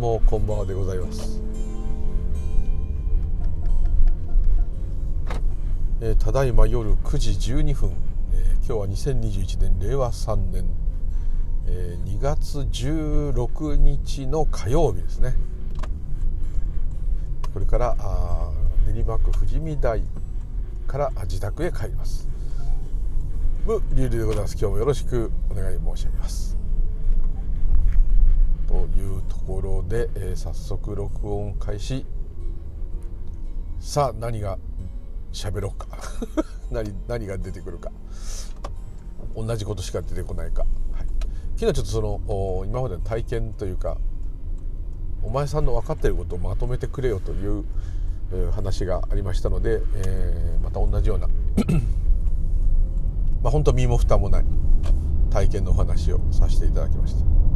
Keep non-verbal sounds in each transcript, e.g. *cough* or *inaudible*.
もこんばんはでございます、えー、ただいま夜9時12分、えー、今日は2021年令和3年、えー、2月16日の火曜日ですね。これからあ練馬区富士見台から自宅へ帰ります。ムリュウリュウでございます。今日もよろしくお願い申し上げます。というところで、えー、早速録音開始。さあ何が喋ろうか。*laughs* 何何が出てくるか。同じことしか出てこないか、はい、昨日ちょっとその今までの体験というかお前さんの分かってることをまとめてくれよという、えー、話がありましたので、えー、また同じような *coughs* まあ本当身も蓋もない体験のお話をさせていただきました。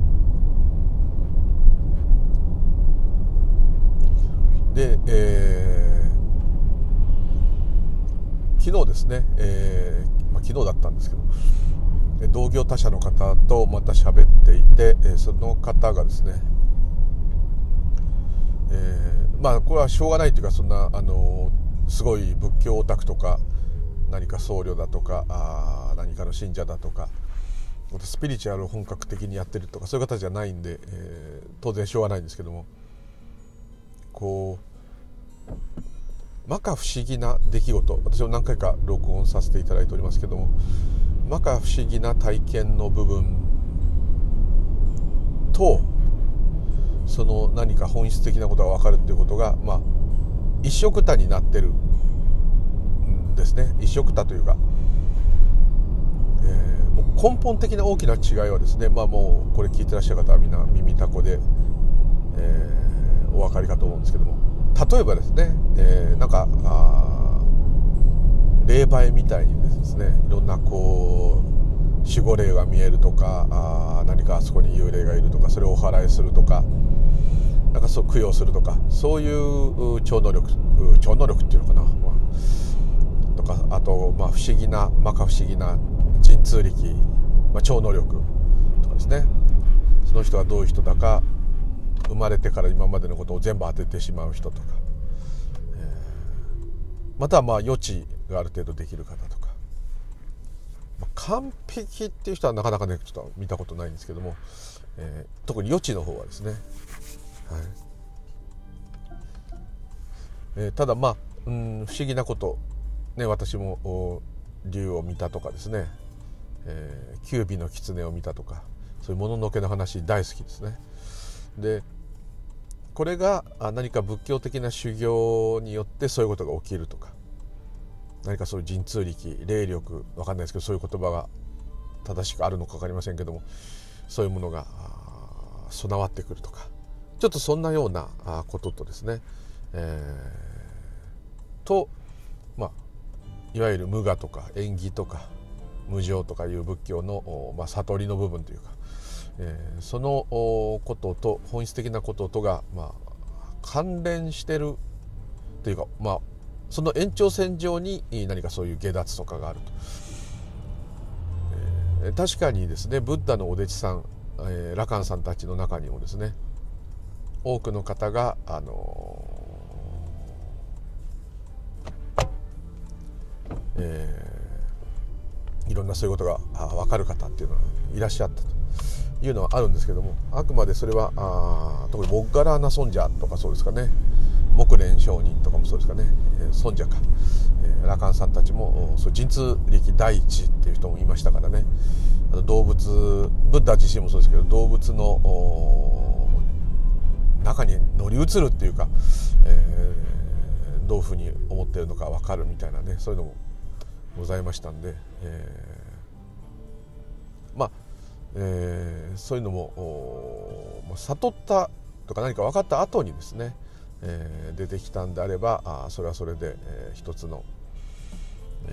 で、えー、昨日ですね、えーまあ、昨日だったんですけど同業他社の方とまた喋っていて、えその方がですね、えー、まあこれはしょうがないというかそんなあのすごい仏教オタクとか何か僧侶だとかあ何かの信者だとかスピリチュアルを本格的にやってるとかそういう方じゃないんで、えー、当然しょうがないんですけどもこう摩訶不思議な出来事。私も何回か録音させていただいておりますけども摩訶不思議な体験の部分とその何か本質的なことが分かるっていうことがまあ一緒くたになってるんですね。一緒くたというか、えー、もう根本的な大きな違いはですねまあもうこれ聞いてらっしゃる方はみんな耳たこで、えー、お分かりかと思うんですけども。例えばですね、えー、なんか霊媒みたいにですねいろんなこう守護霊が見えるとかあ何かあそこに幽霊がいるとかそれをお祓いするとかなんかそう供養するとかそういう超能力超能力っていうのかな、まあ、とかあと、まあ、不思議な摩訶不思議な神通力、まあ、超能力とかですね。その人がどういう人だか生まれてから今までのことを全部当ててしまう人とか、えー、またはまあ予知がある程度できる方とか、まあ、完璧っていう人はなかなかねちょっと見たことないんですけども、えー、特に予知の方はですね。はい。えー、ただまあ、うん、不思議なこと、ね、私も竜を見たとかですね、えー、キュービの狐を見たとかそういうもののけの話大好きですね。でこれが何か仏教的な修行によってそういうことが起きるとか何かそういう神通力霊力分かんないですけどそういう言葉が正しくあるのか分かりませんけどもそういうものが備わってくるとかちょっとそんなようなこととですね、えー、と、まあ、いわゆる無我とか縁起とか無常とかいう仏教の、まあ、悟りの部分というか、えー、そのことと本質的なこととが、まあ、関連してるというか、まあ、その延長線上に何かそういう下脱とかがあると。えー、確かにですねブッダのお弟子さん、えー、ラカンさんたちの中にもですね多くの方があのえー、いろんなそういうことが分かる方っていうのはいらっしゃったというのはあるんですけどもあくまでそれはあ特にモッガラーナ尊者とかそうですかね。木蓮上人とかもそうですかね、えー、尊者か、えー、羅漢さんたちもそう神通力第一っていう人もいましたからね。あの動物ブッダ自身もそうですけど動物の中に乗り移るっていうか、えー、どういうふうに思ってるのか分かるみたいなねそういうのもございましたんで、え、えー、そういうのも悟ったとか何か分かった後にですね、えー、出てきたんであればあそれはそれで、えー、一つの、え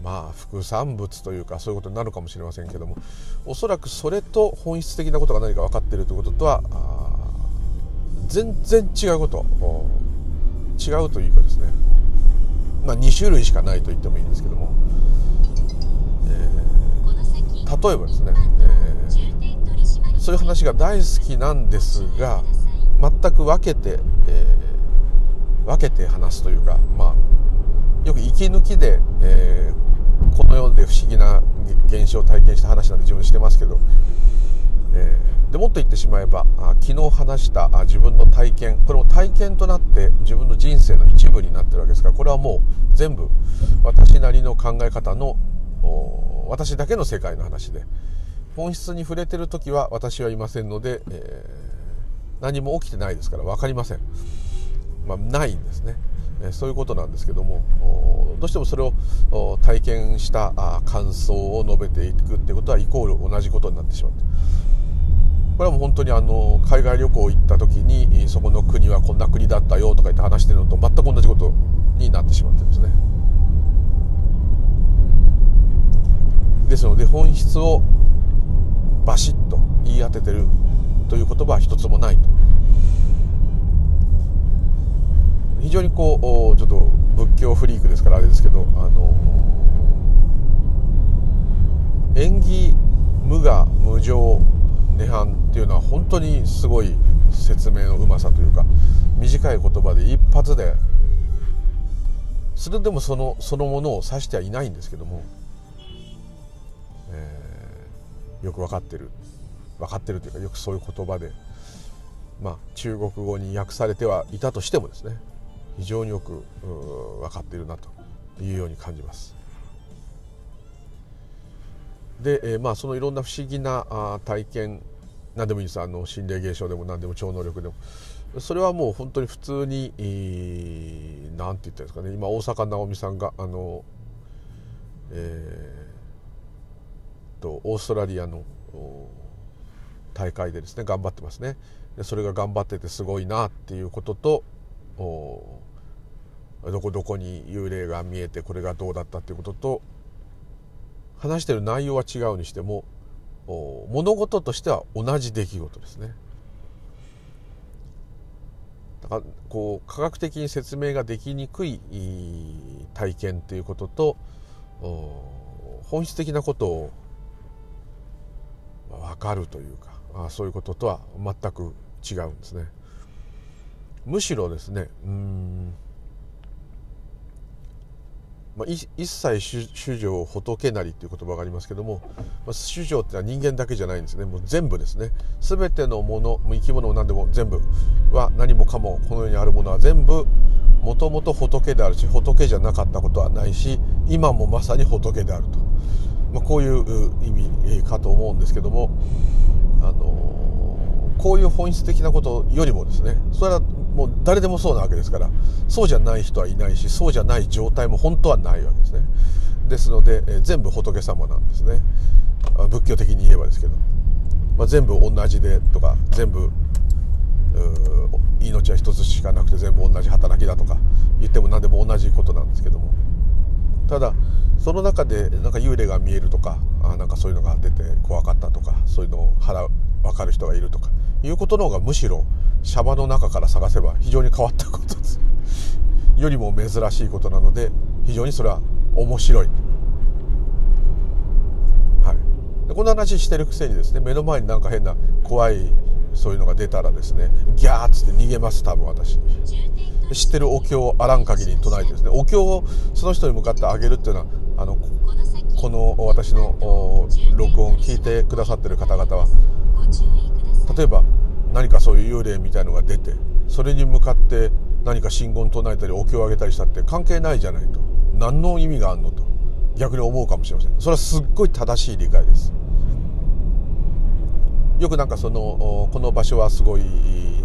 ー、まあ副産物というかそういうことになるかもしれませんけどもおそらくそれと本質的なことが何か分かっているということとは全然違うこと違うというかですねまあ2種類しかないと言ってもいいんですけども、えー、例えばですね、え、そういう話が大好きなんですが全く分けて、えー、分けて話すというかまあよく息抜きで、えー、この世で不思議な現象を体験した話なんて自分してますけど、えー、でもっと言ってしまえばあ昨日話したあ自分の体験これも体験となって自分の人生の一部になってるわけですからこれはもう全部私なりの考え方の私だけの世界の話で本質に触れてる時は私はいませんので、えー、何も起きてないですから分かりません、まあ、ないんですね、えー、そういうことなんですけどもどうしてもそれを体験した感想を述べていくってことはイコール同じことになってしまうこれはもう本当にあの海外旅行行った時にそこの国はこんな国だったよとか言って話してるのと全く同じことになってしまってるんですね。ですので本質をバシッと言い当ててるという言葉は一つもないと。非常にこうちょっと仏教フリークですからあれですけどあの縁起無我無常涅槃っていうのは本当にすごい説明のうまさというか短い言葉で一発でそれでもそのそのものを指してはいないんですけどもよく分かってる。分かってるというかよくそういう言葉で、まあ、中国語に訳されてはいたとしてもですね。非常によく分かっているなというように感じます。で、えー、まあそのいろんな不思議なあ体験何でもいいです。あの心霊現象でも何でも超能力でも。それはもう本当に普通に何て言ったんですかね。今大坂なおみさんがあの、えとオーストラリアの大会でですね頑張ってますねでそれが頑張っててすごいなっていうこととどこどこに幽霊が見えてこれがどうだったっていうことと話してる内容は違うにしても物事としては同じ出来事ですね。だからこう科学的に説明ができにくい体験っていうことと本質的なことを分かるというかあそういうこととは全く違うんですね。むしろですねうんまあ、一切主女仏なりっていう言葉がありますけども、まあ、主女ってのは人間だけじゃないんですね。もう全部ですね。全てのもの生き物も何でも全部は何もかもこの世にあるものは全部もともと仏であるし仏じゃなかったことはないし今もまさに仏であると。まあ、こういう意味かと思うんですけども、あのこういう本質的なことよりもですねそれはもう誰でもそうなわけですからそうじゃない人はいないしそうじゃない状態も本当はないわけですね。ですので、え全部仏様なんですね。仏教的に言えばですけど、まあ、全部同じでとか全部命は一つしかなくて全部同じ働きだとか言っても何でも同じことなんですけども。ただその中でなんか幽霊が見えるとかあなんかそういうのが出て怖かったとかそういうのを腹分かる人がいるとかいうことの方がむしろシャバの中から探せば非常に変わったことです。*laughs* よりも珍しいことなので非常にそれは面白い、はい、でこの話してるくせにですね目の前になんか変な怖いそういうのが出たらですねギャーッつって逃げます多分私知ってるお経をあらん限り唱えてですねお経をその人に向かってあげるっていうのはあのこの私の録音聞いてくださってる方々は例えば何かそういう幽霊みたいのが出てそれに向かって何か信言唱えたりお経をあげたりしたって関係ないじゃないと。何の意味があるのと。逆に思うかもしれません。それはすっごい正しい理解です。よくなんかそのこの場所はすごい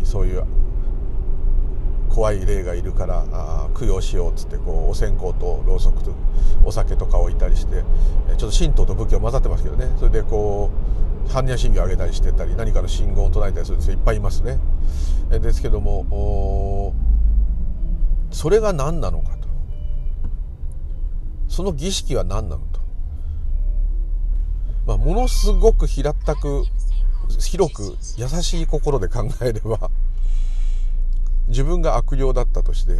そういう怖い霊がいるからあ供養しようっつってこうお線香とろうそくとお酒とか置いたりしてちょっと神道と仏教混ざってますけどね。それでこう般若心経をあげたりしてたり何かの信号を唱えたりするんですよ。いっぱいいますね。ですけどもそれが何なのかと。その儀式は何なのと、まあ、ものすごく平たく広く優しい心で考えれば自分が悪霊だったとして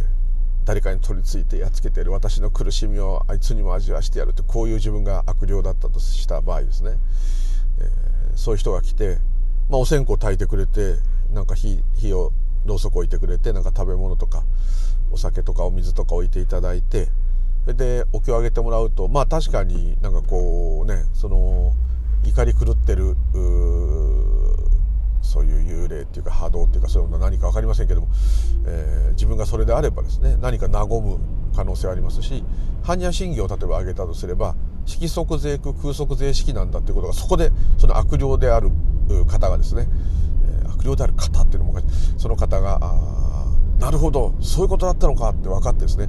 誰かに取り付いてやっつけてる私の苦しみをあいつにも味わしてやるってこういう自分が悪霊だったとした場合ですね、えー、そういう人が来て、まあ、お線香炊いてくれてなんか火火をろうそく置いてくれてなんか食べ物とかお酒とかお水とか置いていただいてそれでお経をあげてもらうとまあ確かになんかこうねその怒り狂ってるそういう幽霊っていうか波動っていうかそういうものは何か分かりませんけども、えー、自分がそれであればですね何か和む可能性はありますし般若心経を例えば挙げたとすれば色即税空空即税式なんだっていうことがそこでその悪霊である方がですね、えー、悪霊である方っていうのもその方がなるほどそういうことだったのかって分かってですね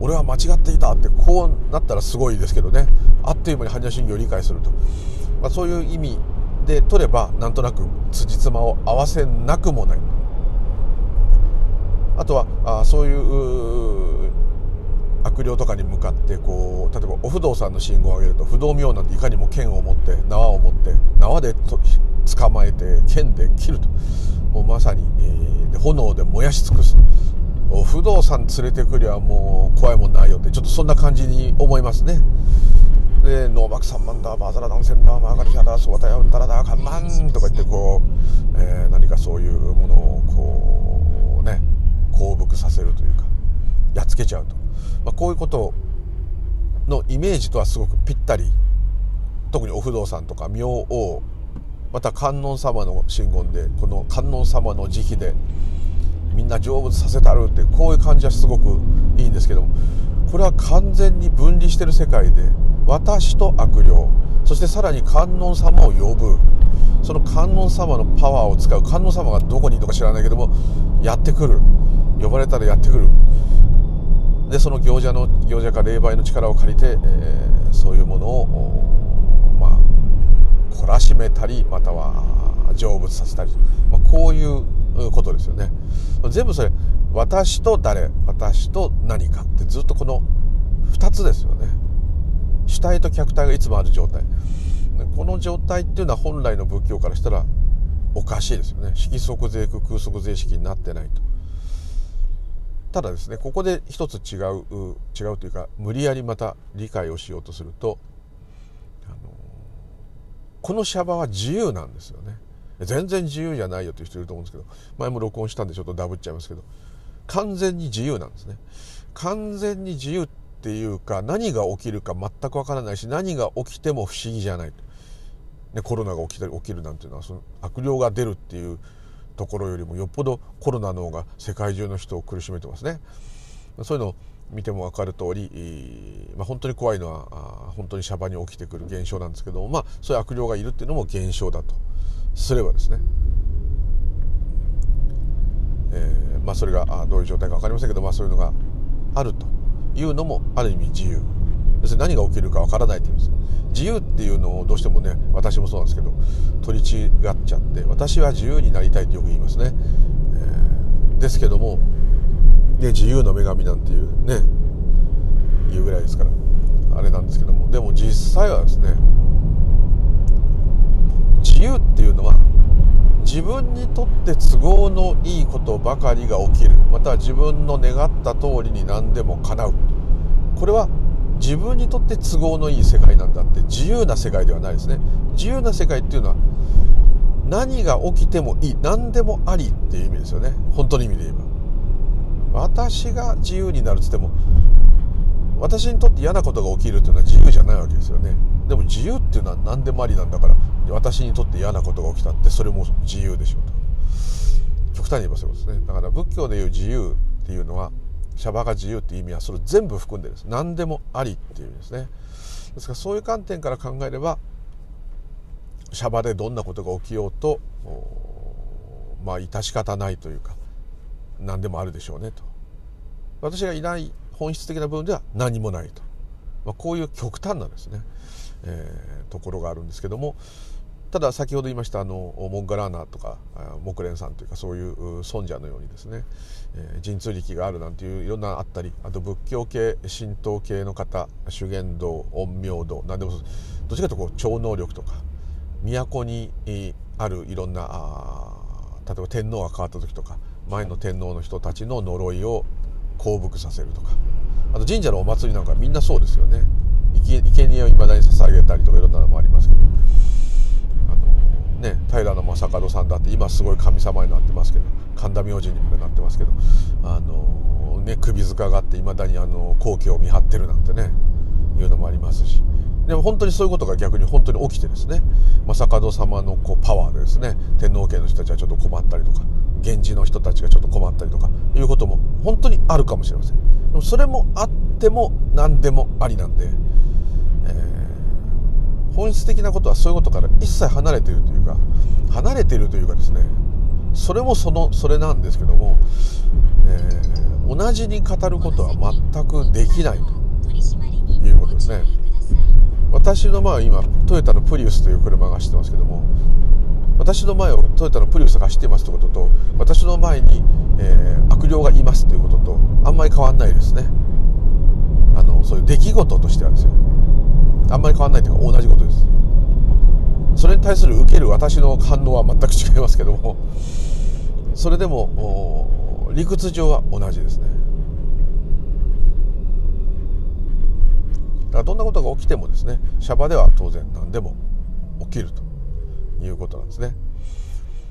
俺は間違っていたってこうなったらすごいですけどね。あっという間に般若心経を理解すると、まあ、そういう意味で取ればなんとなく辻褄を合わせなくもない。あとはあそういう悪霊とかに向かってこう例えばお不動産の信号を上げると不動明なんていかにも剣を持って縄を持って縄でと捕まえて剣で切ると。もうまさに、えー、炎で燃やし尽くす。不動産連れてくりゃもう怖いもんないよってちょっとそんな感じに思いますね。でノーバク3万だバーザラダンセンダーマーガリシャダースワタヤンタラダーカンマンとか言ってこう、えー、何かそういうものをこうね降伏させるというかやっつけちゃうと、まあ、こういうことのイメージとはすごくぴったり。特にお不動産とか明王。また観音様の真言でこの観音様の慈悲でみんな成仏させたるってこういう感じはすごくいいんですけどもこれは完全に分離してる世界で私と悪霊そしてさらに観音様を呼ぶ。その観音様のパワーを使う観音様がどこにいるのか知らないけどもやってくる。呼ばれたらやってくる。でその行者の行者か霊媒の力を借りて、えー、そういうものをまあ懲らしめたりまたは成仏させたり、まあ、こういうことですよね。全部それ私と誰私と何かってずっとこの2つですよね。主体と客体がいつもある状態。この状態っていうのは本来の仏教からしたらおかしいですよね。色即税空空即税式になってないと。ただですねここで一つ違う違うというか無理やりまた理解をしようとするとこのシャバは自由なんですよね。全然自由じゃないよという人いると思うんですけど前も録音したんでちょっとダブっちゃいますけど完全に自由なんですね。完全に自由っていうか何が起きるか全くわからないし何が起きても不思議じゃない、ね、コロナが起きたり起きるなんていうのはその悪霊が出るっていうところよりもよっぽどコロナの方が世界中の人を苦しめてますね。そういうのを見ても分かる通り、まあ、本当に怖いのは本当にシャバに起きてくる現象なんですけどまあそういう悪霊がいるっていうのも現象だと。すればですね、えー、まあ、それがどういう状態か分かりませんけど、まあ、そういうのがあるというのもある意味自由。要するに何が起きるかわからないという意味です。自由っていうのをどうしてもね私もそうなんですけど取り違っちゃって私は自由になりたいとよく言いますね、えー、ですけども、ね、自由の女神なんていうね言うぐらいですからあれなんですけどもでも実際はですね自由っていうのは自分にとって都合のいいことばかりが起きる。または自分の願った通りに何でも叶う。これは自分にとって都合のいい世界なんだって。自由な世界ではないですね。自由な世界っていうのは何が起きてもいい。何でもありっていう意味ですよね。本当の意味で言えば。私が自由になるっつっても私にとって嫌なことが起きるっていうのは自由じゃないわけですよね。でも自由っていうのは何でもありなんだから私にとって嫌なことが起きたってそれも自由でしょうと。極端に言えばそうですね。だから仏教でいう自由っていうのはシャバが自由っていう意味はそれ全部含んでるんです。何でもありっていう意味ですね。ですからそういう観点から考えればシャバでどんなことが起きようとまあ致し方ないというか何でもあるでしょうねと。私がいない本質的な部分では何もないと、まあ、こういう極端なですね、えー、ところがあるんですけどもただ先ほど言いましたあのモンガラーナとか木蓮さんというかそういう尊者のようにですね、えー、神通力があるなんていういろんなあったりあと仏教系神道系の方修験道陰陽道何でもどっちかというとこう超能力とか都にあるいろんな例えば天皇が変わった時とか前の天皇の人たちの呪いを降伏させるとか。あと神社のお祭りなんかみんなそうですよね。生贄をいまだに捧げたりとかいろんなのもありますけど。あのね、平将門さんだって今すごい神様になってますけど。神田明神にもなってますけど。あの、ね、首塚があっていまだにあの皇居を見張ってるなんてね。いうのもありますし。でも本当にそういうことが逆に本当に起きてですね。正門様のこうパワーでですね。天皇家の人たちはちょっと困ったりとか。源氏の人たちがちょっと困ったりとかいうことも本当にあるかもしれません。でもそれもあっても何でもありなんで、えー、本質的なことはそういうことから一切離れているというか離れているというかですねそれもそのそれなんですけども、えー、同じに語ることは全くできないということですね。私のまあ今トヨタのプリウスという車が走ってますけども私の前をトヨタのプリウスが走っていますということと私の前に、えー、悪霊がいますということとあんまり変わんないですね。あのそういう出来事としてはですよ。あんまり変わんないというか同じことです。それに対する受ける私の反応は全く違いますけどもそれでも理屈上は同じですね。だからどんなことが起きてもですねシャバでは当然何でも起きると。いうことなんですね。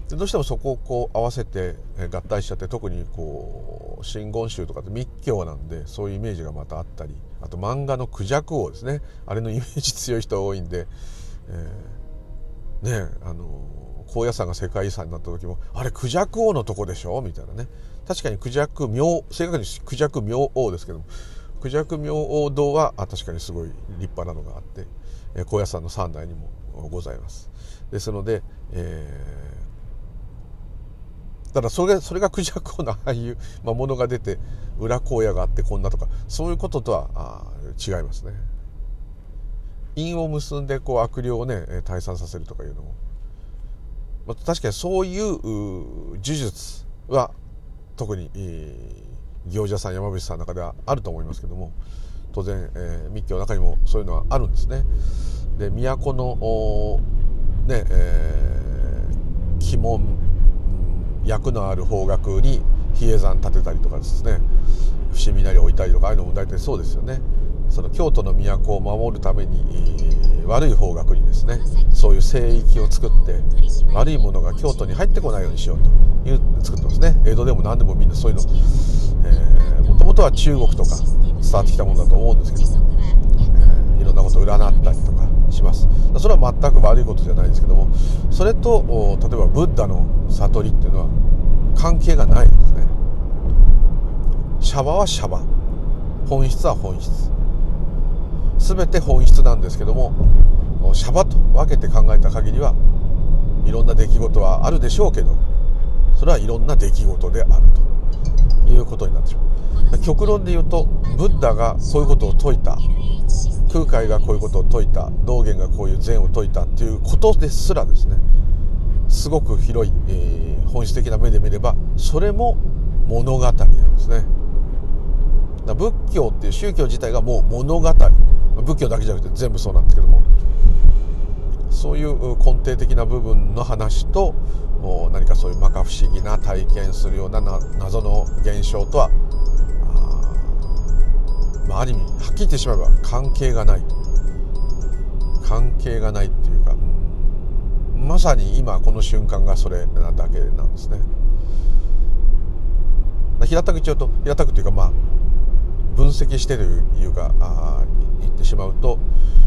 でどうしてもそこをこう合わせて合体しちゃって特にこう真言宗とかって密教なんでそういうイメージがまたあったりあと漫画の「クジャク王」ですねあれのイメージ強い人多いんで、えー、ねあの高野山が世界遺産になった時もあれクジャク王のとこでしょ？みたいなね確かにクジャク明正確にクジャク明王ですけどもクジャク明王堂はあ確かにすごい立派なのがあって、高野山の三代にもございます。ですので、えー、ただそれそれがクジャク王のああいう、まあ、ものが出て裏荒野があってこんなとかそういうこととはあ違いますね。因を結んでこう悪霊をね退散させるとかいうのも、まあ、確かにそういう呪術は特に、えー、行者さん山伏さんの中ではあると思いますけども当然、えー、密教の中にもそういうのはあるんですね。で都のねえー、鬼門役のある方角に比叡山建てたりとかですね伏見稲荷置いたりとかああいうのも大体そうですよね。その京都の都を守るために、悪い方角にですねそういう聖域を作って悪いものが京都に入ってこないようにしようという作ってますね。江戸でも何でもみんなそういうのもともとは中国とか伝わってきたものだと思うんですけども、えー、いろんなことを占ったりとかします。それは全く悪いことじゃないですけどもそれと例えばブッダの悟りっていうのは関係がないですね。シャバはシャバ。本質は本質。全て本質なんですけどもシャバと分けて考えた限りはいろんな出来事はあるでしょうけどそれはいろんな出来事であると。いうことになってしまう。極論で言うとブッダがこういうことを説いた。空海がこういうことを説いた。道元がこういう禅を説いたっていうことですらですねすごく広い、えー、本質的な目で見ればそれも物語なんですね。仏教っていう宗教自体がもう物語。仏教だけじゃなくて全部そうなんですけども。そういう根底的な部分の話と何かそういう摩訶不思議な体験するような謎の現象とはまあ、ある意味はっきり言ってしまえば関係がない関係がないっていうかまさに今この瞬間がそれなだけなんですね。平たく言っちゃうと平たくというかまあ分析してというかあ言ってしまうと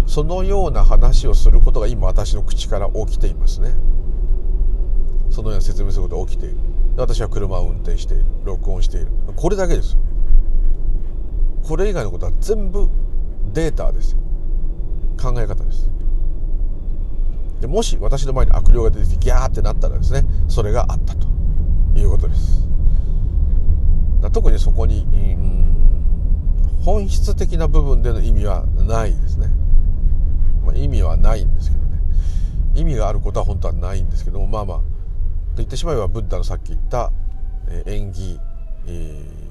そのような話をすることが今私の口から起きていますね。そのような説明することが起きている。私は車を運転している。録音している。これだけです。これ以外のことは全部データです。よ考え方です。でもし私の前に悪霊が出てきてギャーってなったらですねそれがあったということです。特にそこに、うん、本質的な部分での意味はないですね、まあ、意味はないんですけどね。意味があることは本当はないんですけどもまあまあと言ってしまえばブッダのさっき言った、えー、縁起、えー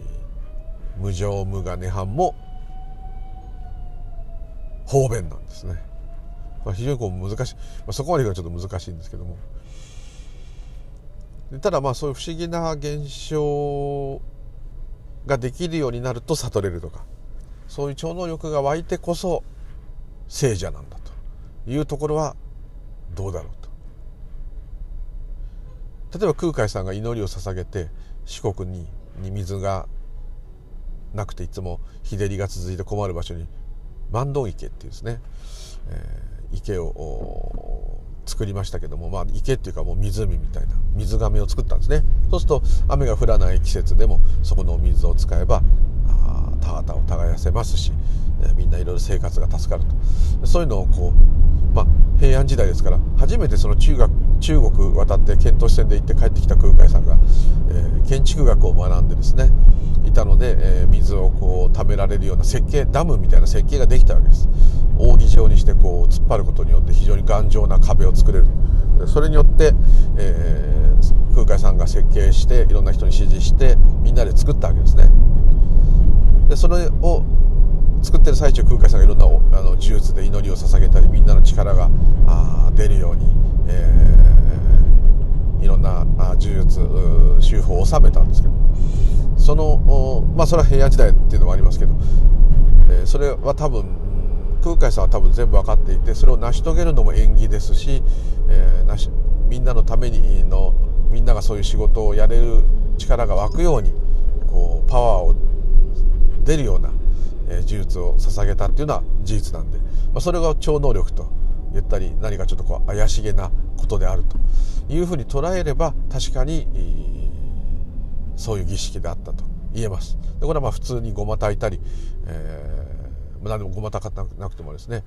無常無我涅槃も方便なんですね、まあ、非常にこう難しい、まあ、そこまでがちょっと難しいんですけども。ただまあそういう不思議な現象ができるようになると悟れるとか。そういう超能力が湧いてこそ聖者なんだと。いうところはどうだろうと。例えば空海さんが祈りを捧げて四国にに水がなくていつも日照りが続いて困る場所に万道池っていうですね、えー、池を作りましたけども、まあ、池っていうかもう湖みたいな水がめを作ったんですね。そうすると雨が降らない季節でもそこのお水を使えば田畑を耕せますし、えー、みんないろいろ生活が助かると。そういうのをこう、まあ、平安時代ですから初めてその中学中国渡って遣唐使船で行って帰ってきた空海さんが、えー、建築学を学んでですねいたので、えー、水をこう貯められるような設計ダムみたいな設計ができたわけです。扇状にしてこう突っ張ることによって非常に頑丈な壁を作れる。それによって、えー、空海さんが設計していろんな人に指示してみんなで作ったわけですね。でそれを作ってる最中空海さんがいろんなあの呪術で祈りを捧げたりみんなの力があ出るように、えー、いろんな呪術修法を収めたんですけど。そのまあそれは平安時代っていうのもありますけど、え、それは多分空海さんは多分全部分かっていてそれを成し遂げるのも縁起ですし、え、なしみんなのためにのみんながそういう仕事をやれる力が湧くようにこうパワーを出るようなえ呪術を捧げたっていうのは事実なんで、ま、それが超能力と言ったり何かちょっとこう怪しげなことであるというふうに捉えれば確かに、そういう儀式であったと言えます。でこれはまあ普通にごま炊いたり、えー、何でもごま炊かなくてもですね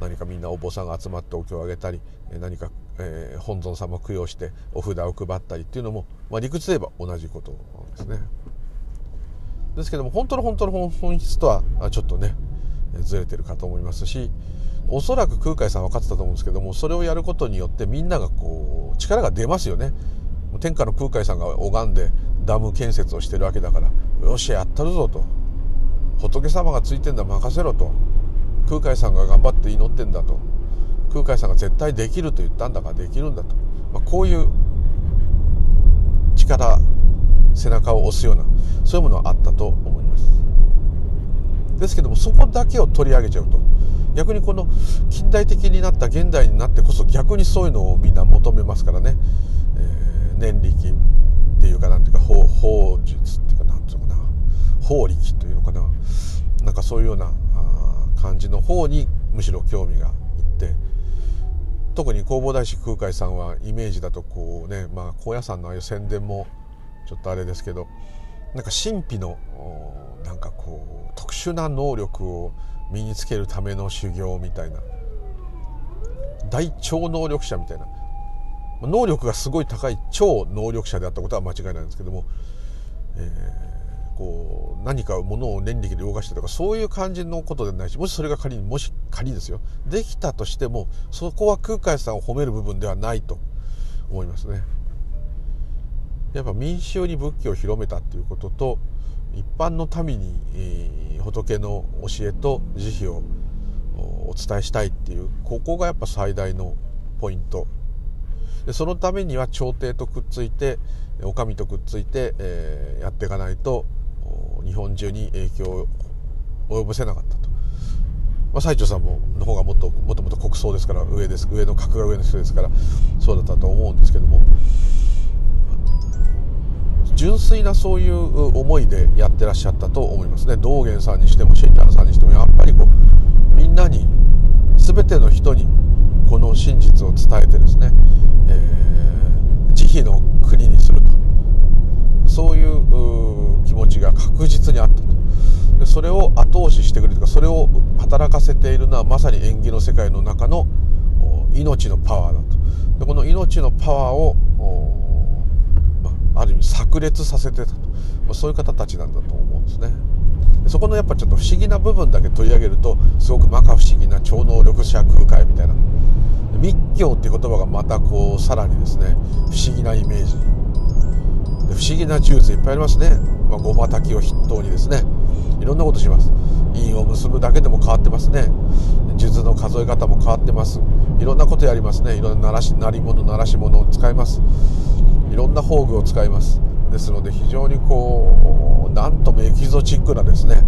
何かみんなお坊さんが集まってお経をあげたり何か、えー、本尊様供養してお札を配ったりっていうのも、まあ、理屈で言えば同じことですね。ですけども本当の本当の本質とはちょっとねずれてるかと思いますしおそらく空海さん分かってたと思うんですけどもそれをやることによってみんながこう力が出ますよね。天下の空海さんが拝んでダム建設をしてるわけだからよしやったるぞと。仏様がついてんだ任せろと。空海さんが頑張って祈ってんだと。空海さんが絶対できると言ったんだからできるんだと、まあ、こういう力背中を押すようなそういうものはあったと思います。ですけどもそこだけを取り上げちゃうと。逆にこの近代的になった現代になってこそ逆にそういうのをみんな求めますからね、えー、念力っていうかなんていうか法法術っていうかなんていうかな法力というのかな。なんかそういうような感じの方にむしろ興味がいって特に弘法大師空海さんはイメージだとこうねまあ高野山のああいう宣伝もちょっとあれですけどなんか神秘のなんかこう特殊な能力を身につけるための修行みたいな。大超能力者みたいな。能力がすごい高い超能力者であったことは間違いないんですけども、えー、こう何かものを念力で動かしてとかそういう感じのことでないしもしそれが仮にもし仮ですよ。できたとしてもそこは空海さんを褒める部分ではないと思いますね。やっぱ民衆に仏教を広めたっていうことと一般の民に、えー、仏の教えと慈悲をお伝えしたいっていうここがやっぱ最大のポイントでそのためには朝廷とくっついてお上とくっついて、えー、やっていかないと日本中に影響を及ぼせなかったと、まあ、最澄さんもの方がもっともともと国葬ですから上です上の格が上の人ですからそうだったと思うんですけども純粋なそういう思いでやってらっしゃったと思いますね。道元さんにしても親鸞さんにしてもやっぱりこうみんなに全ての人にこの真実を伝えてですね、えー、慈悲の国にすると。そういう気持ちが確実にあったと。でそれを後押ししてくれるとかそれを働かせているのはまさに縁起の世界の中の命のパワーだと。でこの命のパワーをある意味炸裂させてたと、ま、そういう方たちなんだと思うんですね。そこのやっぱちょっと不思議な部分だけ取り上げるとすごく摩訶不思議な超能力者空海みたいな。密教っていう言葉がまたこうさらにですね不思議なイメージ不思議な呪術いっぱいありますね、まあ、ごま炊きを筆頭にですね。いろんなことします。印を結ぶだけでも変わってますね。術の数え方も変わってます。いろんなことやりますね。いろんな鳴らし鳴り物鳴らし物を使います。いろんな宝具を使います。ですので非常にこうなんともエキゾチックなですね、え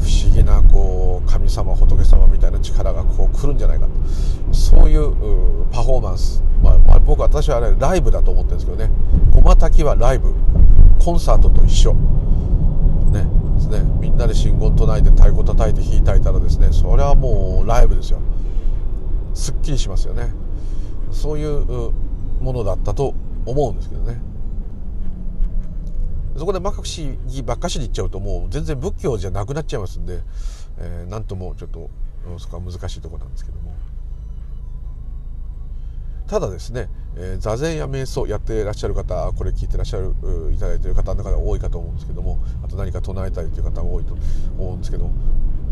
ー、不思議なこう神様仏様みたいな力がこう来るんじゃないかと。そういうパフォーマンス、まあ、まあ、僕私はあれライブだと思ってるんですけどね。駒滝はライブ。コンサートと一緒。ね。ですね。みんなで信言唱えて太鼓叩いて弾いたいたらですね。それはもうライブですよ。すっきりしますよね。そういうものだったと思うんですけどね。そこで摩訶不思議ばっかしに行っちゃうともう全然仏教じゃなくなっちゃいますんで、えー、なんともちょっとそこは難しいとこなんですけども。ただですね、えー、座禅や瞑想やってらっしゃる方これ聞いてらっしゃるいただいている方の中で多いかと思うんですけどもあと何か唱えたりという方も多いと思うんですけど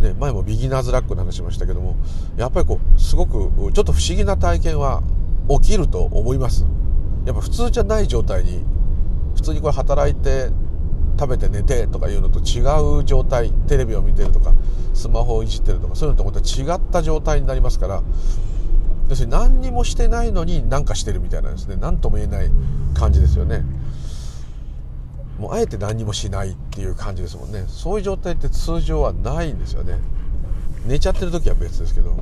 ね、前もビギナーズラックの話しましたけどもやっぱりこうすごくちょっと不思議な体験は起きると思います。やっぱ普通じゃない状態に普通にこれ働いて食べて寝てとかいうのと違う状態テレビを見てるとかスマホをいじってるとかそういうのとまた違った状態になりますから要するに何にもしてないのに何かしてるみたいなんですね。何とも言えない感じですよね。もうあえて何にもしないっていう感じですもんね。そういう状態って通常はないんですよね。寝ちゃってる時は別ですけど。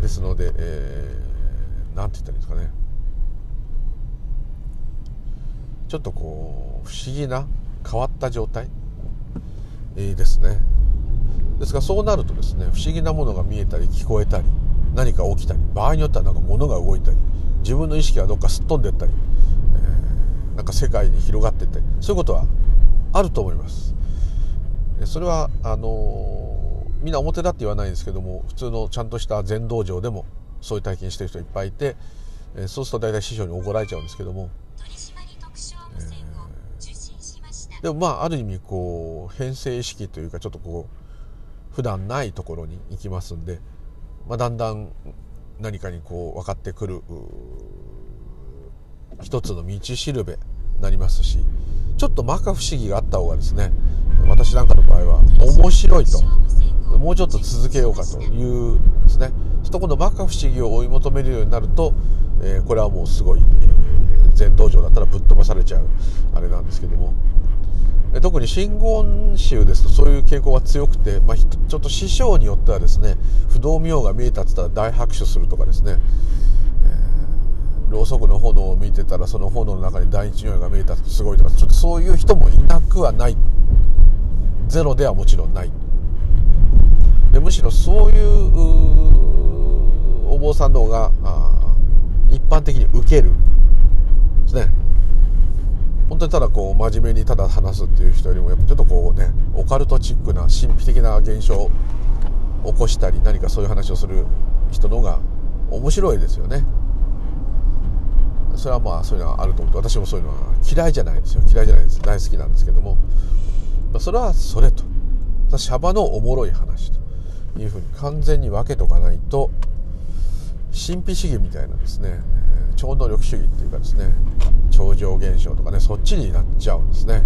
ですので、えー、て言ったらいいんですかね。ちょっとこう不思議な変わった状態、えー、ですね。ですからそうなるとですね不思議なものが見えたり聞こえたり何か起きたり場合によってはなんか物が動いたり自分の意識がどっかすっ飛んでったり、えー、なんか世界に広がっていったりそういうことはあると思います。それはあのー、みんな表だって言わないんですけども普通のちゃんとした禅道場でもそういう体験してる人いっぱいいて、そうすると大体師匠に怒られちゃうんですけどもでもまあある意味こう編成意識というかちょっとこう普段ないところに行きますんで、まあ、だんだん何かにこう分かってくる一つの道しるべなりますしちょっと摩訶不思議があった方がですね私なんかの場合は面白いともうちょっと続けようかというですねそこの摩訶不思議を追い求めるようになると、えー、これはもうすごい、えー、禅道場だったらぶっ飛ばされちゃうあれなんですけども特に真言宗ですとそういう傾向が強くて、まあ、ちょっと師匠によってはですね不動明王が見えたって言ったら大拍手するとかですね、えー、ろうそくの炎を見てたらその炎の中に大日如来が見えたってすごいとかちょっとそういう人もいなくはない。ゼロではもちろんない。でむしろそういうお坊さんの方が一般的に受ける。ですね。本当にただこう真面目にただ話すっていう人よりもやっぱちょっとこうねオカルトチックな神秘的な現象を起こしたり何かそういう話をする人の方が面白いですよね。それはまあそういうのはあると思って私もそういうのは嫌いじゃないですよ。嫌いじゃないです。大好きなんですけども。それはそれと。シャバのおもろい話というふうに完全に分けとかないと神秘主義みたいなですね超能力主義っていうかですね超常現象とかねそっちになっちゃうんですね。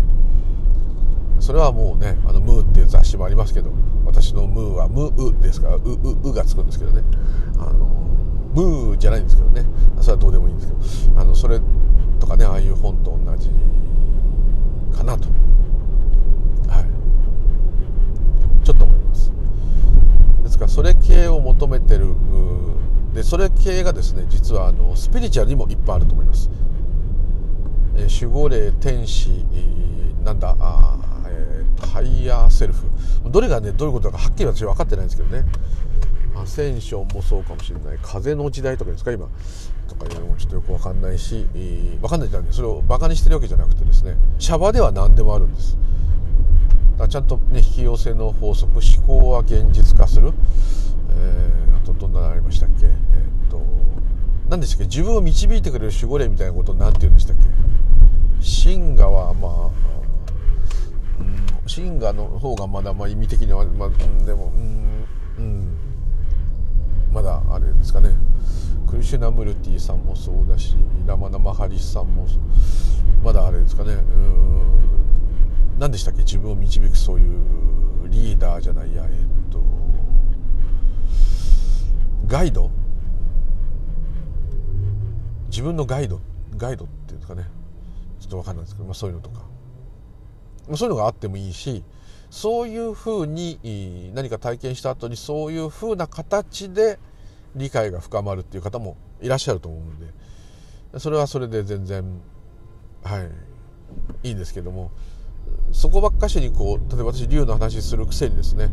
それはもうね「あのムー」っていう雑誌もありますけど私の「ムー」は「ムー」ですから「う」う「う」がつくんですけどね。あのムーじゃないんですけどね。それはどうでもいいんですけど。あのそれとかねああいう本と同じかなと。はい。ちょっと思います。ですからそれ系を求めてるでそれ系がですね実はあのスピリチュアルにもいっぱいあると思います、えー、守護霊天使、えー、なんだあ、えー、ハイヤーセルフ。どれがねどういうことかはっきり私分かってないんですけどね。アセンションもそうかもしれない。風の時代とかですか今。とかいうのもちょっとよく分かんないし、えー、分かんないじゃんそれをバカにしてるわけじゃなくてですね。シャバでは何でもあるんです。だちゃんとね引き寄せの法則思考は現実化する、えー、あとどんなのありましたっけ？えー、っと何でしたっけ？自分を導いてくれる守護霊みたいなことを何て言うんでしたっけ？神我はまあ神我の方がまだまあ意味的には、まあ、でもうん、うん、まだあれですかね。クリシュナムルティさんもそうだしラマナマハリスさんもまだあれですかね。うん何でしたっけ？自分を導くそういうリーダーじゃないやえっガイド？自分のガイド？ガイドっていうんですかね。ちょっと分かんないですけど、まあ、そういうのとか、まあ、そういうのがあってもいいしそういうふうに何か体験した後にそういうふうな形で理解が深まるっていう方もいらっしゃると思うんでそれはそれで全然はい。いいんですけども。そこばっかしにこう例えば私竜の話するくせにですね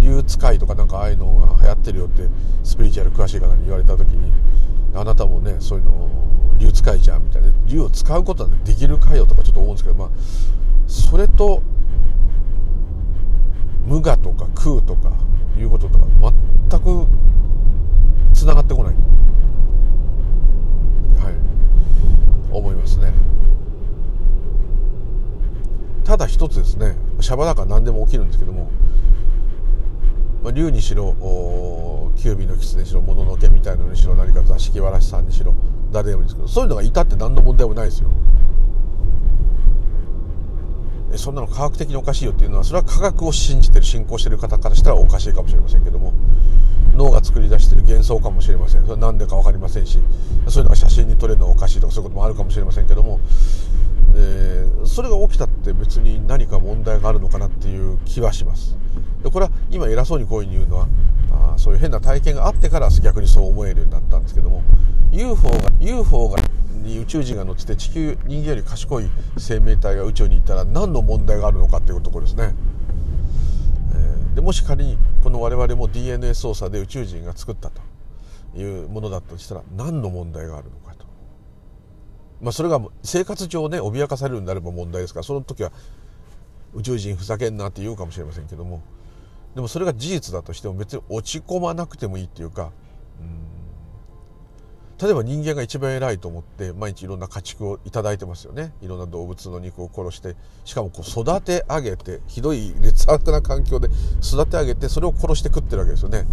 竜使いとかなんかああいうのが流行ってるよってスピリチュアル詳しい方に言われた時にあなたもねそういうのを竜使いじゃんみたいな。竜を使うことはできるかよとかちょっと思うんですけどまあそれと無我とか空とかいうこととか全くつながってこない。はい。思いますね。ただ一つですねシャバだから何でも起きるんですけどもまあ、竜にしろキュービーの狐にしろもののけみたいなのにしろ何か座敷わらしさんにしろ誰でもいいんですけどそういうのがいたって何の問題もないですよ。そんなの科学的におかしいよっていうのはそれは科学を信じてる信仰してる方からしたらおかしいかもしれませんけども脳が作り出してる幻想かもしれません。それは何でか分かりませんしそういうのが写真に撮れるのはおかしいとかそういうこともあるかもしれませんけども、えー、それが起きたって別に何か問題があるのかなっていう気はします。でこれは今偉そうにこういうふうに言うのはあそういう変な体験があってから逆にそう思えるようになったんですけども UFO が UFO がに宇宙人が乗ってて地球人間より賢い生命体が宇宙に行ったら何の問題があるのかっていうところですね。え、でもし仮にこの我々も DNA 操作で宇宙人が作ったというものだとしたら何の問題があるのかと。まあ、それが生活上ね脅かされるんであれば問題ですからその時は宇宙人ふざけんなって言うかもしれませんけどもでもそれが事実だとしても別に落ち込まなくてもいいっていうかうん例えば人間が一番偉いと思って毎日いろんな家畜を頂いてますよね。いろんな動物の肉を殺してしかもこう育て上げてひどい劣悪な環境で育て上げてそれを殺して食ってるわけですよね。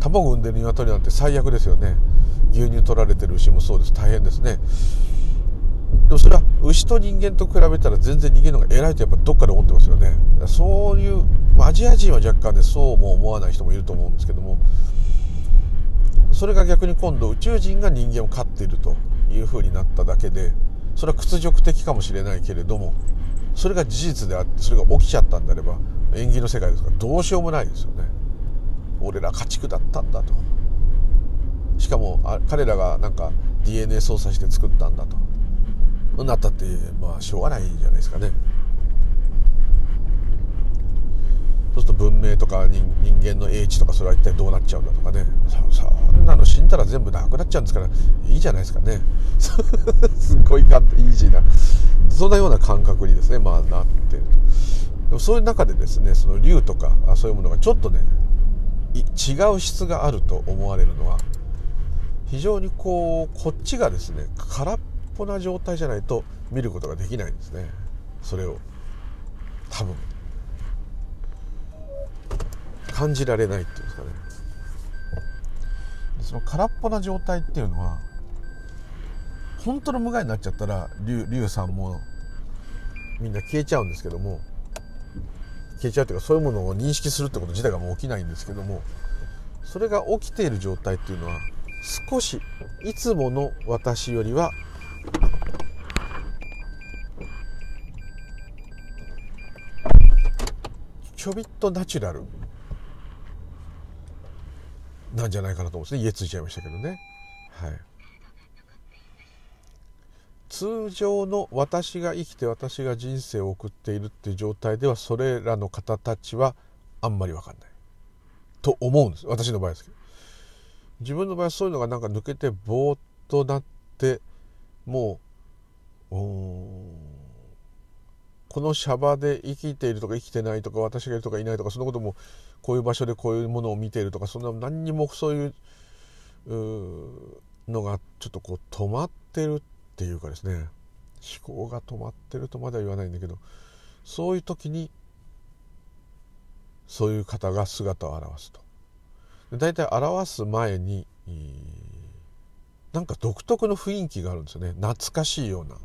卵産んでる鶏なんて最悪ですよね。牛乳取られてる牛もそうです。大変ですね。でもそれは牛と人間と比べたら全然人間の方が偉いとやっぱどっかで思ってますよね。そういう、ま、アジア人は若干ねそうも思わない人もいると思うんですけどもそれが逆に今度宇宙人が人間を飼っているというふうになっただけでそれは屈辱的かもしれないけれどもそれが事実であってそれが起きちゃったんであれば縁起の世界ですからどうしようもないですよね。俺ら家畜だったんだと。しかもあ彼らがなんか DNA 操作して作ったんだと。なったってまあしょうがないじゃないですかね。そうすると文明とか人間の英知とかそれは一体どうなっちゃうんだとかね。んなの死んだら全部なくなっちゃうんですからいいじゃないですかね。*laughs* すっごいかイージーなそんなような感覚にですねまあなってると。でもそういう中でですねその竜とかそういうものがちょっとね違う質があると思われるのは非常にこうこっちがですね空っぽな状態じゃないと見ることができないんですね。それを。多分。感じられないっていうんですかね。その空っぽな状態っていうのは本当の無害になっちゃったら龍さんもみんな消えちゃうんですけども消えちゃうというかそういうものを認識するってこと自体がもう起きないんですけどもそれが起きている状態っていうのは少しいつもの私よりはちょびっとナチュラル。なんじゃないかなと思うんですね。家ついちゃいましたけどね。はい。通常の私が生きて私が人生を送っているっていう状態ではそれらの方たちはあんまり分かんないと思うんです。私の場合ですけど。自分の場合はそういうのがなんか抜けてぼーっとなってもうこのシャバで生きているとか生きてないとか私がいるとかいないとかそのこともこういう場所でこういうものを見ているとかそんな何にもそういうのがちょっとこう止まってるっていうかですね。思考が止まってるとまでは言わないんだけどそういう時にそういう方が姿を現すと。大体表す前になんか独特の雰囲気があるんですよね。懐かしいような。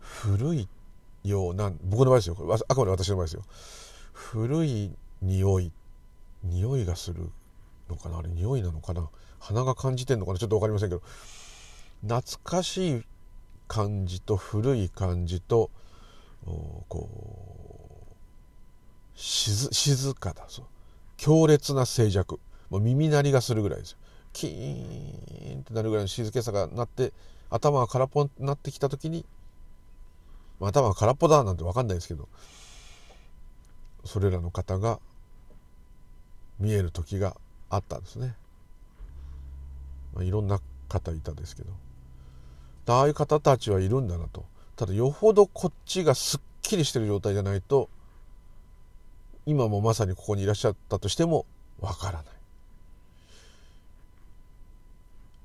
古いような僕の場合ですよ。あくまで私の場合ですよ。古い匂い匂いがするのかな？あれ匂いなのかな？鼻が感じてんのかな？ちょっと分かりませんけど。懐かしい感じと古い感じとこ静かだそう強烈な静寂。もう耳鳴りがするぐらいですよ。キーンってなるぐらいの静けさがなって頭が空っぽになってきた時に、頭が空っぽだなんて分かんないですけどそれらの方が見える時があったんですね、まあ、いろんな方いたですけど。ああいう方たちはいるんだなと。ただよほどこっちがすっきりしてる状態じゃないと今もまさにここにいらっしゃったとしてもわからない。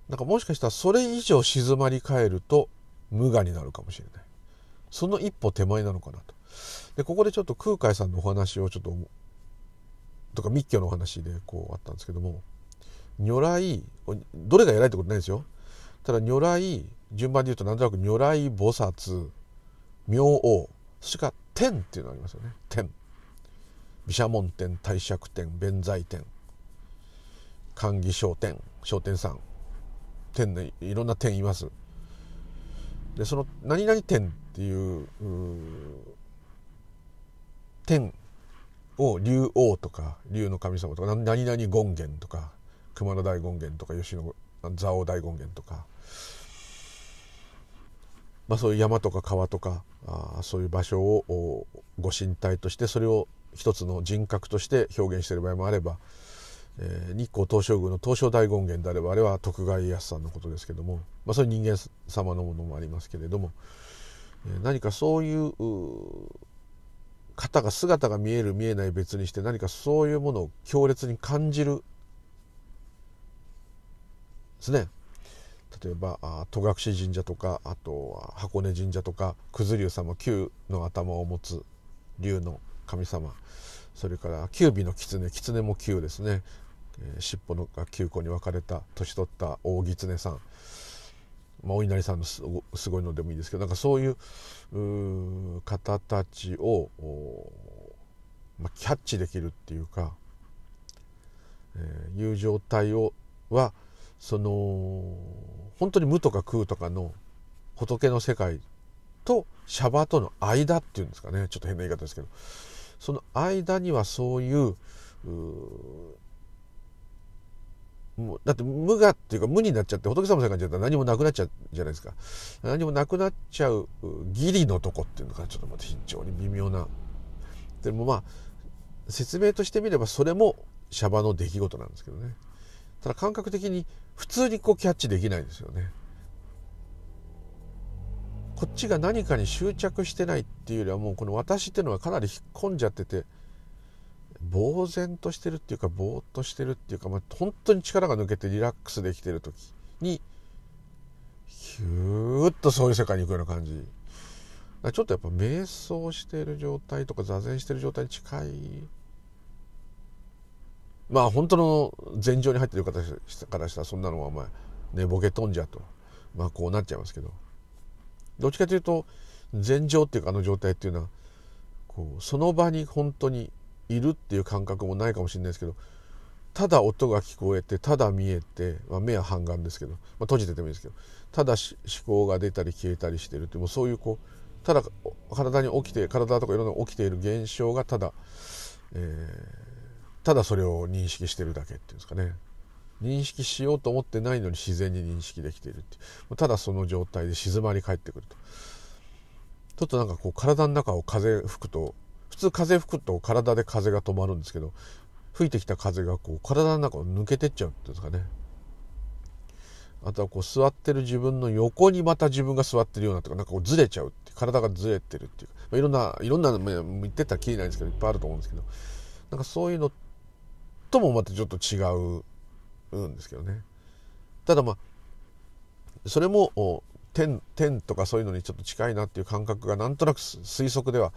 なんかもしかしたらそれ以上静まり返ると無我になるかもしれない。その一歩手前なのかなと。でここでちょっと空海さんのお話をちょっととか密教のお話でこうあったんですけども如来どれが偉いってことないですよ。ただ如来順番で言うとなんとなく如来菩薩明王それか天っていうのがありますよね。天。毘沙門天帝釈天弁財天寛義商天商天さん。天ねいろんな天います。でその何々天っていう天を竜王とか竜の神様とか何々権現とか熊野大権現とか吉野蔵王大権現とか、まあ、そういう山とか川とかあそういう場所をご神体としてそれを一つの人格として表現している場合もあれば、えー、日光東照宮の東照大権現であればあれは徳川家康さんのことですけども、まあ、そういう人間様のものもありますけれども、えー、何かそういう方が姿が見える見えない別にして何かそういうものを強烈に感じるですね。例えば戸隠神社とかあとは箱根神社とか九頭龍様九の頭を持つ龍の神様それから九尾の狐狐も九ですね、えー、尻尾のが9個に分かれた年取った大狐さん。まあ、お稲荷さんのすごいのでもいいですけどなんかそういう方たちを、まあ、キャッチできるっていうか、えー、いう状態をはその本当に無とか空とかの仏の世界とシャバとの間っていうんですかね。ちょっと変な言い方ですけど。その間にはそういうもうだって無我っていうか無になっちゃって仏様の世界にゃったら何もなくなっちゃうじゃないですか。何もなくなっちゃう義理のとこっていうのがちょっとまた非常に微妙な。でもまあ説明としてみればそれもシャバの出来事なんですけどね。ただ感覚的に普通にこうキャッチできないんですよね。こっちが何かに執着してないっていうよりはもうこの私っていうのはかなり引っ込んじゃってて呆然としてるっていうかぼーっとしてるっていうか、まあ、本当に力が抜けてリラックスできてる時にヒューッとそういう世界に行くような感じ。ちょっとやっぱ瞑想している状態とか座禅している状態に近い。まあ本当の禅情に入ってる方からしたらそんなのはお前寝ぼけとんじゃと。まあこうなっちゃいますけど。どっちかというと禅情っていうかあの状態っていうのはこうその場に本当にいるっていう感覚もないかもしれないですけどただ音が聞こえてただ見えて、まあ、目は半眼ですけど、まあ、閉じててもいいですけどただ思考が出たり消えたりしてるってもうそういうこうただ体に起きて体とかいろんな起きている現象がただ、えー、ただそれを認識してるだけっていうんですかね。認識しようと思ってないのに自然に認識できているっていただその状態で静まり返ってくると。ちょっとなんかこう体の中を風吹くと通風吹くと体で風が止まるんですけど吹いてきた風がこう体の中を抜けてっちゃうっていうんですかね。あとはこう座ってる自分の横にまた自分が座ってるようなとかなんかこうずれちゃうって体がずれてるっていうか、まあ、いろんないろんな言ってたらきりないんですけどいっぱいあると思うんですけどなんかそういうのともまたちょっと違うんですけどね。ただまあそれも天天とかそういうのにちょっと近いなっていう感覚がなんとなく推測では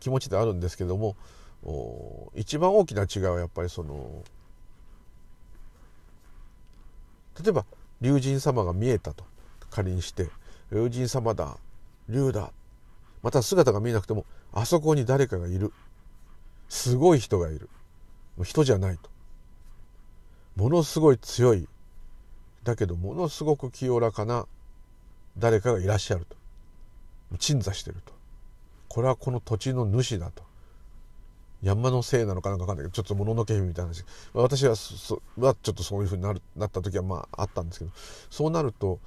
気持ちであるんですけども一番大きな違いはやっぱりその例えば龍神様が見えたと仮にして龍神様だ龍だまた姿が見えなくてもあそこに誰かがいる。すごい人がいる。人じゃないと。ものすごい強い。だけどものすごく清らかな誰かがいらっしゃると。鎮座してると。これはこの土地の主だと。山のせいなのかなんか分かんないけどちょっともののけ姫みたいな話、まあ、私はそはちょっとそういうふうになるなった時はまああったんですけど。そうなると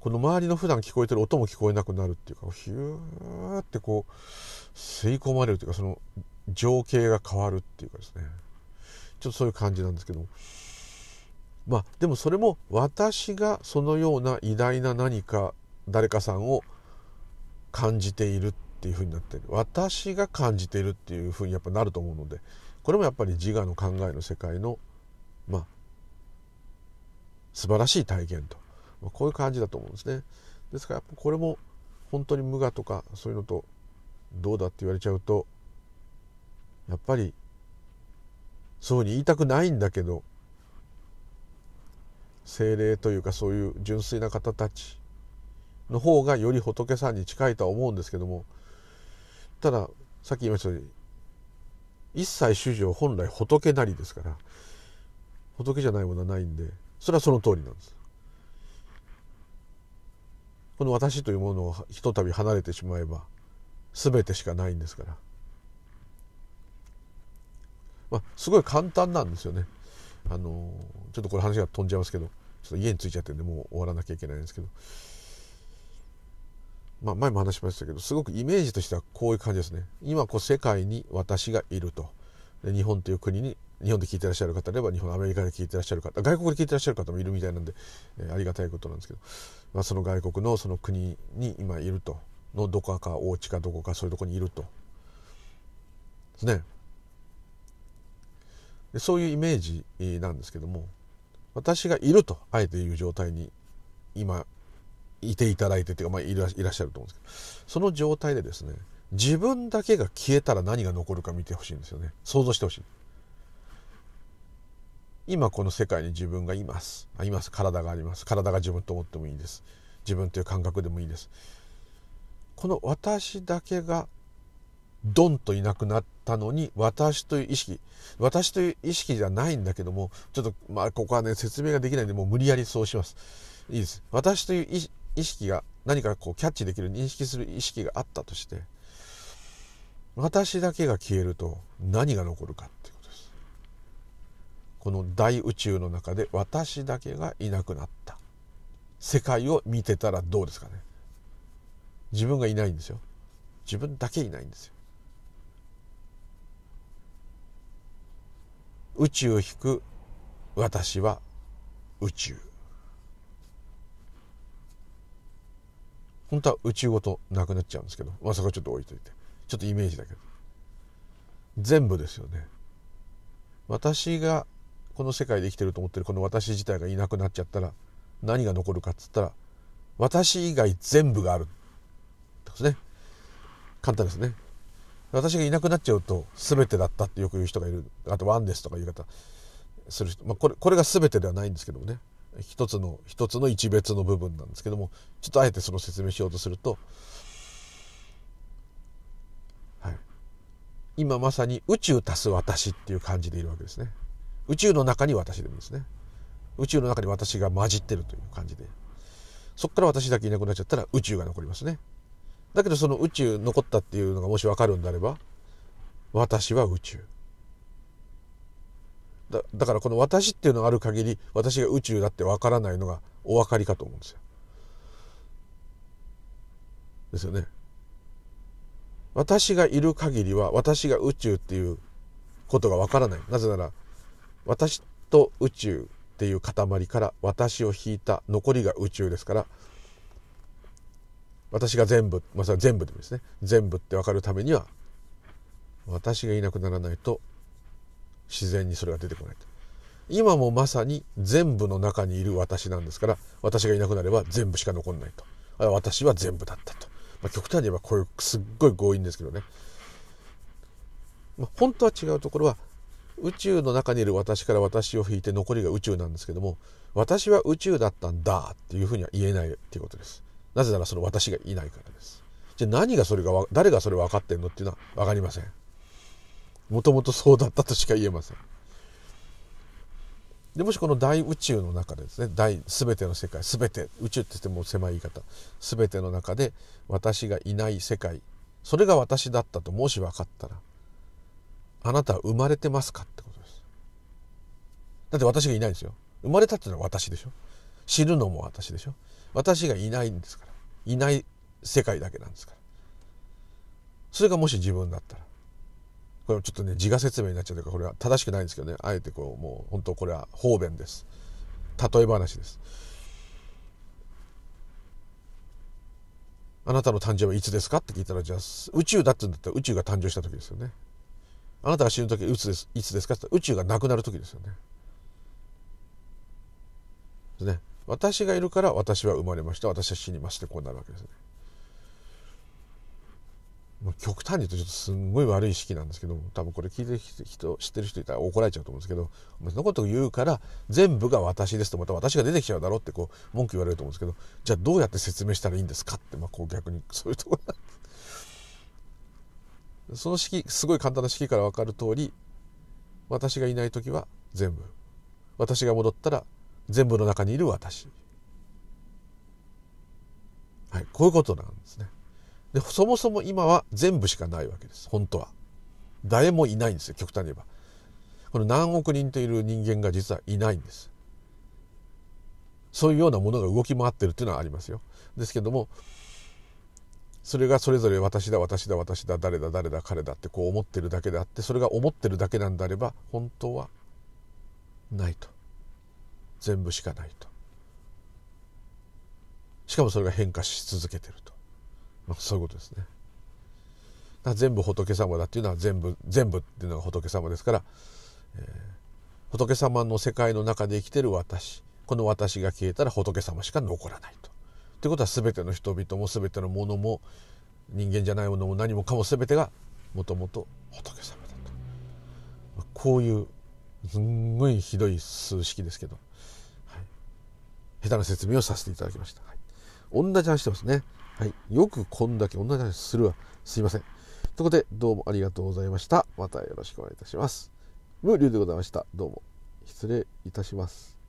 この周りの普段聞こえてる音も聞こえなくなるっていうかヒューってこう吸い込まれるというかその情景が変わるっていうかですね。ちょっとそういう感じなんですけど。まあでもそれも私がそのような偉大な何か誰かさんを感じているっていうふうになってる私が感じているっていうふうにやっぱなると思うのでこれもやっぱり自我の考えの世界のまあ素晴らしい体験と、まあ、こういう感じだと思うんですね。ですからこれも本当に無我とかそういうのとどうだって言われちゃうとやっぱりそういうふうに言いたくないんだけど精霊というかそういう純粋な方たちの方がより仏さんに近いとは思うんですけどもたださっき言いましたように一切主情本来仏なりですから仏じゃないものはないんでそれはその通りなんです。この私というものをひとたび離れてしまえば全てしかないんですから、まあ、すごい簡単なんですよね。あのちょっとこれ話が飛んじゃいますけどちょっと家に着いちゃってんでもう終わらなきゃいけないんですけどまあ、前も話しましたけどすごくイメージとしてはこういう感じですね。今こう世界に私がいると。で日本という国に日本で聞いてらっしゃる方であれば日本アメリカで聞いてらっしゃる方外国で聞いてらっしゃる方もいるみたいなんで、えー、ありがたいことなんですけど、まあ、その外国のその国に今いると。のどこかお家かどこかそういうとこにいると。ですね。でそういうイメージなんですけども私がいるとあえて言う状態に今いていただいてというか、まあ、いらっしゃると思うんですけど。その状態でですね自分だけが消えたら何が残るか見てほしいんですよね。想像してほしい。今この世界に自分がいます。あいます。体があります。体が自分と思ってもいいです。自分という感覚でもいいです。この私だけがドンといなくなったのに私という意識私という意識じゃないんだけどもちょっとまあここはね説明ができないんでもう無理やりそうします。いいです。私という意識が何かこうキャッチできる認識する意識があったとして私だけが消えると何が残るかっていうことです。この大宇宙の中で私だけがいなくなった。世界を見てたらどうですかね。自分がいないんですよ。自分だけいないんですよ。宇宙を引く私は宇宙。本当は宇宙ごとなくなっちゃうんですけどまあそこはちょっと置いといて。ちょっとイメージだけど。全部ですよね。私がこの世界で生きてると思ってるこの私自体がいなくなっちゃったら何が残るかっつったら私以外全部がある。ですね。簡単ですね。私がいなくなっちゃうと全てだったってよく言う人がいる。あとワンですとか言い方する人、まあ、これこれが全てではないんですけどもね。一つの一つの一別の部分なんですけどもちょっとあえてその説明しようとすると、はい、今まさに宇宙足す私っていう感じでいるわけですね。宇宙の中に私でもですね。宇宙の中に私が混じってるという感じで。そこから私だけいなくなっちゃったら宇宙が残りますね。だけどその宇宙残ったっていうのがもし分かるんであれば私は宇宙。だだからこの私っていうのがある限り私が宇宙だってわからないのがお分かりかと思うんですよ。ですよね。私がいる限りは私が宇宙っていうことがわからない。なぜなら私と宇宙っていう塊から私を引いた残りが宇宙ですから私が全部まあ全部でですね全部って分かるためには私がいなくならないと自然にそれが出てこないと。今もまさに全部の中にいる私なんですから私がいなくなれば全部しか残んないと。私は全部だったと、まあ、極端に言えばこういうすっごい強引ですけどね、まあ、本当は違うところは宇宙の中にいる私から私を引いて残りが宇宙なんですけども私は宇宙だったんだっていうふうには言えないっていうことです。なぜならその私がいないからです。じゃあ何がそれが誰がそれ分かってんのっていうのは分かりません。もともとそうだったとしか言えません。でもしこの大宇宙の中でですね大全ての世界全て宇宙って言っても狭い言い方。全ての中で私がいない世界それが私だったともし分かったらあなたは生まれてますかってことです。だって私がいないんですよ。生まれたっていうのは私でしょ。死ぬのも私でしょ。私がいないんですから。いない世界だけなんですから。それがもし自分だったらこれちょっとね自我説明になっちゃうからこれは正しくないんですけどね。あえてこうもう本当これは方便です。例え話です。あなたの誕生はいつですか？って聞いたらじゃあ宇宙だって言うんだったら宇宙が誕生した時ですよね。あなたが死ぬ時いつです？いつですか？って宇宙がなくなる時ですよね。ですね。私がいるから私は生まれました。私は死にますってこうなるわけですね。極端に言うとちょっとすんごい悪い式なんですけど多分これ聞いてる人知ってる人いたら怒られちゃうと思うんですけどそのことを言うから全部が私ですとまた私が出てきちゃうだろうってこう文句言われると思うんですけどじゃあどうやって説明したらいいんですかって、まあ、こう逆に。そういうところなんですその式すごい簡単な式から分かる通り私がいない時は全部。私が戻ったら全部の中にいる私。はいこういうことなんですね。でそもそも今は全部しかないわけです。本当は。誰もいないんですよ極端に言えば。この何億人といる人間が実はいないんです。そういうようなものが動き回ってるっていうのはありますよ。ですけどもそれがそれぞれ私だ私だ私だ誰だ誰だ彼だってこう思ってるだけであってそれが思ってるだけなんであれば本当はないと。全部しかないと。しかもそれが変化し続けてると。まあ、そういうことですね。全部仏様だっていうのは全部全部っていうのが仏様ですから、えー、仏様の世界の中で生きてる私この私が消えたら仏様しか残らないと。ということは全ての人々も全てのものも人間じゃないものも何もかも全てがもともと仏様だと。こういうすんごいひどい数式ですけど、はい、下手な説明をさせていただきました。はい、同じ話してますね。はい。よくこんだけ同じ話するわ。すいません。ということで、どうもありがとうございました。またよろしくお願いいたします。無理でございました。どうも。失礼いたします。